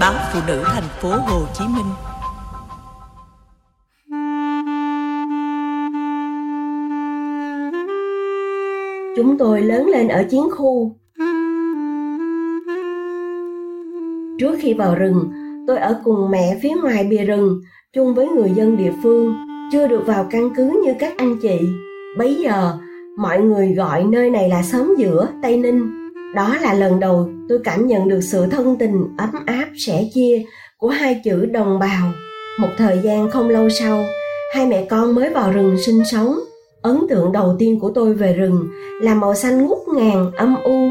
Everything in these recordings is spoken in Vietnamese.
báo phụ nữ thành phố Hồ Chí Minh. Chúng tôi lớn lên ở chiến khu. Trước khi vào rừng, tôi ở cùng mẹ phía ngoài bìa rừng, chung với người dân địa phương, chưa được vào căn cứ như các anh chị. Bấy giờ, mọi người gọi nơi này là xóm giữa Tây Ninh. Đó là lần đầu tôi cảm nhận được sự thân tình ấm áp sẻ chia của hai chữ đồng bào. Một thời gian không lâu sau, hai mẹ con mới vào rừng sinh sống. Ấn tượng đầu tiên của tôi về rừng là màu xanh ngút ngàn, âm u.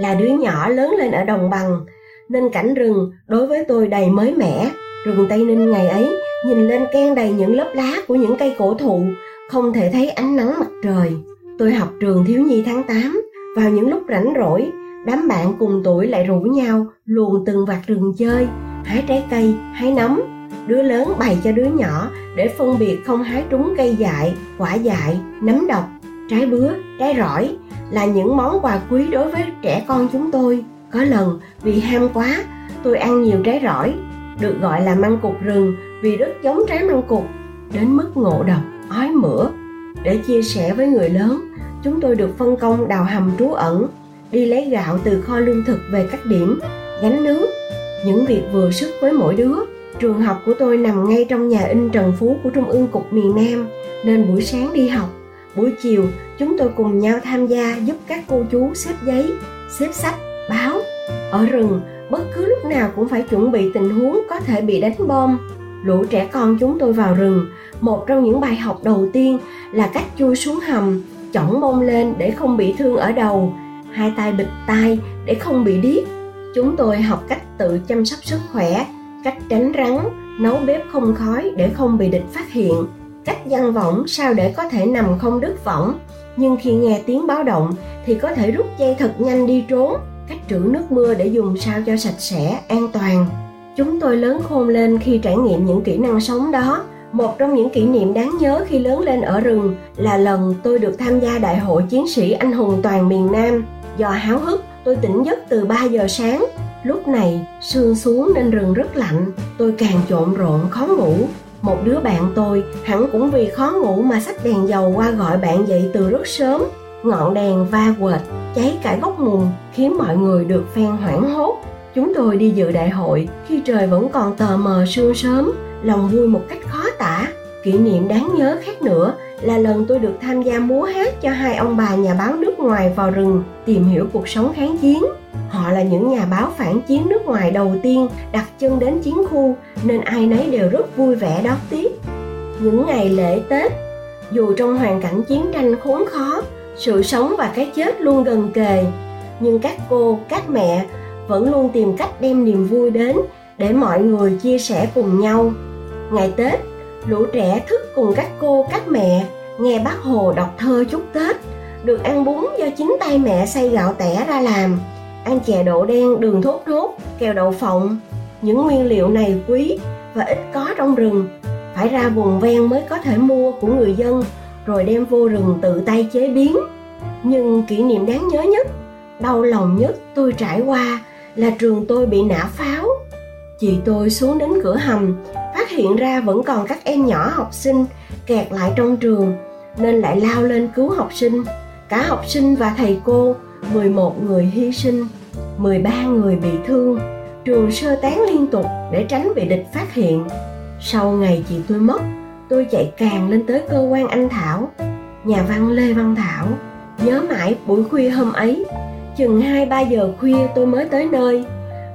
Là đứa nhỏ lớn lên ở đồng bằng, nên cảnh rừng đối với tôi đầy mới mẻ. Rừng Tây Ninh ngày ấy nhìn lên ken đầy những lớp lá của những cây cổ thụ, không thể thấy ánh nắng mặt trời. Tôi học trường thiếu nhi tháng 8, vào những lúc rảnh rỗi, đám bạn cùng tuổi lại rủ nhau luồn từng vạt rừng chơi, hái trái cây, hái nấm. Đứa lớn bày cho đứa nhỏ để phân biệt không hái trúng cây dại, quả dại, nấm độc, trái bứa, trái rỏi là những món quà quý đối với trẻ con chúng tôi. Có lần vì ham quá, tôi ăn nhiều trái rỏi, được gọi là măng cục rừng vì rất giống trái măng cục, đến mức ngộ độc, ói mửa. Để chia sẻ với người lớn, chúng tôi được phân công đào hầm trú ẩn, đi lấy gạo từ kho lương thực về các điểm, gánh nước, những việc vừa sức với mỗi đứa. Trường học của tôi nằm ngay trong nhà in Trần Phú của Trung ương Cục miền Nam, nên buổi sáng đi học, buổi chiều chúng tôi cùng nhau tham gia giúp các cô chú xếp giấy, xếp sách, báo. Ở rừng, bất cứ lúc nào cũng phải chuẩn bị tình huống có thể bị đánh bom. Lũ trẻ con chúng tôi vào rừng, một trong những bài học đầu tiên là cách chui xuống hầm, chỏng mông lên để không bị thương ở đầu, hai tay bịt tai để không bị điếc. Chúng tôi học cách tự chăm sóc sức khỏe, cách tránh rắn, nấu bếp không khói để không bị địch phát hiện, cách giăng võng sao để có thể nằm không đứt võng, nhưng khi nghe tiếng báo động thì có thể rút dây thật nhanh đi trốn, cách trữ nước mưa để dùng sao cho sạch sẽ, an toàn. Chúng tôi lớn khôn lên khi trải nghiệm những kỹ năng sống đó. Một trong những kỷ niệm đáng nhớ khi lớn lên ở rừng là lần tôi được tham gia đại hội chiến sĩ anh hùng toàn miền Nam. Do háo hức, tôi tỉnh giấc từ 3 giờ sáng. Lúc này, sương xuống nên rừng rất lạnh, tôi càng trộn rộn khó ngủ. Một đứa bạn tôi hẳn cũng vì khó ngủ mà xách đèn dầu qua gọi bạn dậy từ rất sớm. Ngọn đèn va quệt, cháy cả góc mùng khiến mọi người được phen hoảng hốt Chúng tôi đi dự đại hội khi trời vẫn còn tờ mờ sương sớm, lòng vui một cách khó tả. Kỷ niệm đáng nhớ khác nữa là lần tôi được tham gia múa hát cho hai ông bà nhà báo nước ngoài vào rừng tìm hiểu cuộc sống kháng chiến. Họ là những nhà báo phản chiến nước ngoài đầu tiên đặt chân đến chiến khu nên ai nấy đều rất vui vẻ đón tiếp. Những ngày lễ Tết, dù trong hoàn cảnh chiến tranh khốn khó, sự sống và cái chết luôn gần kề, nhưng các cô, các mẹ vẫn luôn tìm cách đem niềm vui đến để mọi người chia sẻ cùng nhau. Ngày Tết, lũ trẻ thức cùng các cô, các mẹ, nghe bác Hồ đọc thơ chúc Tết, được ăn bún do chính tay mẹ xay gạo tẻ ra làm, ăn chè đậu đen đường thốt nốt, kẹo đậu phộng. Những nguyên liệu này quý và ít có trong rừng, phải ra vùng ven mới có thể mua của người dân rồi đem vô rừng tự tay chế biến. Nhưng kỷ niệm đáng nhớ nhất, đau lòng nhất tôi trải qua là trường tôi bị nã pháo. Chị tôi xuống đến cửa hầm, phát hiện ra vẫn còn các em nhỏ học sinh kẹt lại trong trường, nên lại lao lên cứu học sinh. Cả học sinh và thầy cô 11 người hy sinh 13 người bị thương. Trường sơ tán liên tục để tránh bị địch phát hiện. Sau ngày chị tôi mất, tôi chạy càng lên tới cơ quan anh thảo, nhà văn lê văn thảo. Nhớ mãi buổi khuya hôm ấy Chừng 2-3 giờ khuya tôi mới tới nơi.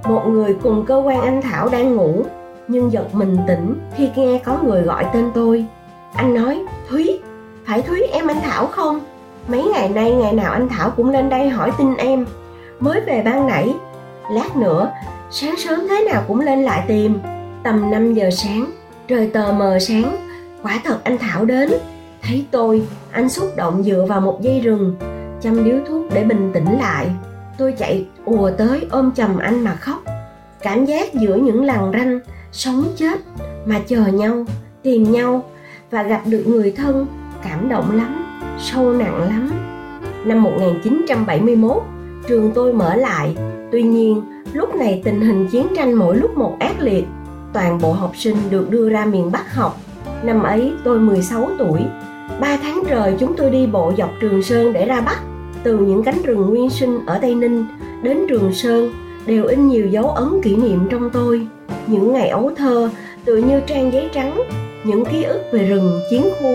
Một người cùng cơ quan anh Thảo đang ngủ Nhưng giật mình tỉnh khi nghe có người gọi tên tôi. Anh nói Thúy, phải Thúy em anh Thảo không? Mấy ngày nay ngày nào anh Thảo cũng lên đây hỏi tin em. Mới về ban nãy Lát nữa, sáng sớm thế nào cũng lên lại tìm. Tầm 5 giờ sáng, trời tờ mờ sáng Quả thật anh Thảo đến. Thấy tôi, anh xúc động dựa vào một dây rừng chăm điếu thuốc để bình tĩnh lại. Tôi chạy ùa tới ôm chầm anh mà khóc. Cảm giác giữa những làn ranh sống chết mà chờ nhau tìm nhau và gặp được người thân cảm động lắm sâu nặng lắm. Năm 1971 trường tôi mở lại. Tuy nhiên Lúc này tình hình chiến tranh mỗi lúc một ác liệt, toàn bộ học sinh được đưa ra miền Bắc học. Năm ấy tôi 16 tuổi, ba tháng trời chúng tôi đi bộ dọc Trường Sơn để ra Bắc. Từ những cánh rừng nguyên sinh ở Tây Ninh đến Trường Sơn đều in nhiều dấu ấn kỷ niệm trong tôi. Những ngày ấu thơ tựa như trang giấy trắng, những ký ức về rừng, chiến khu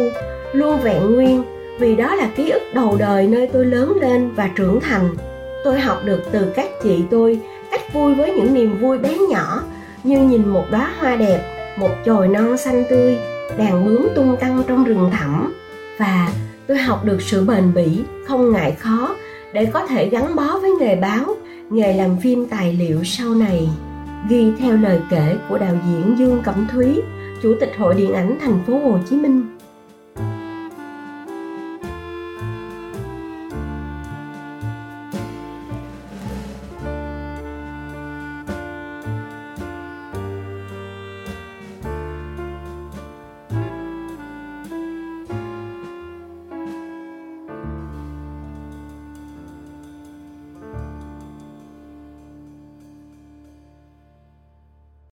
luôn vẹn nguyên vì đó là ký ức đầu đời nơi tôi lớn lên và trưởng thành. Tôi học được từ các chị tôi cách vui với những niềm vui bé nhỏ như nhìn một đóa hoa đẹp, một chồi non xanh tươi, đàn bướm tung tăng trong rừng thẳm và tôi học được sự bền bỉ, không ngại khó để có thể gắn bó với nghề báo, nghề làm phim tài liệu sau này. Ghi theo lời kể của đạo diễn Dương Cẩm Thúy, Chủ tịch Hội Điện ảnh thành phố Hồ Chí Minh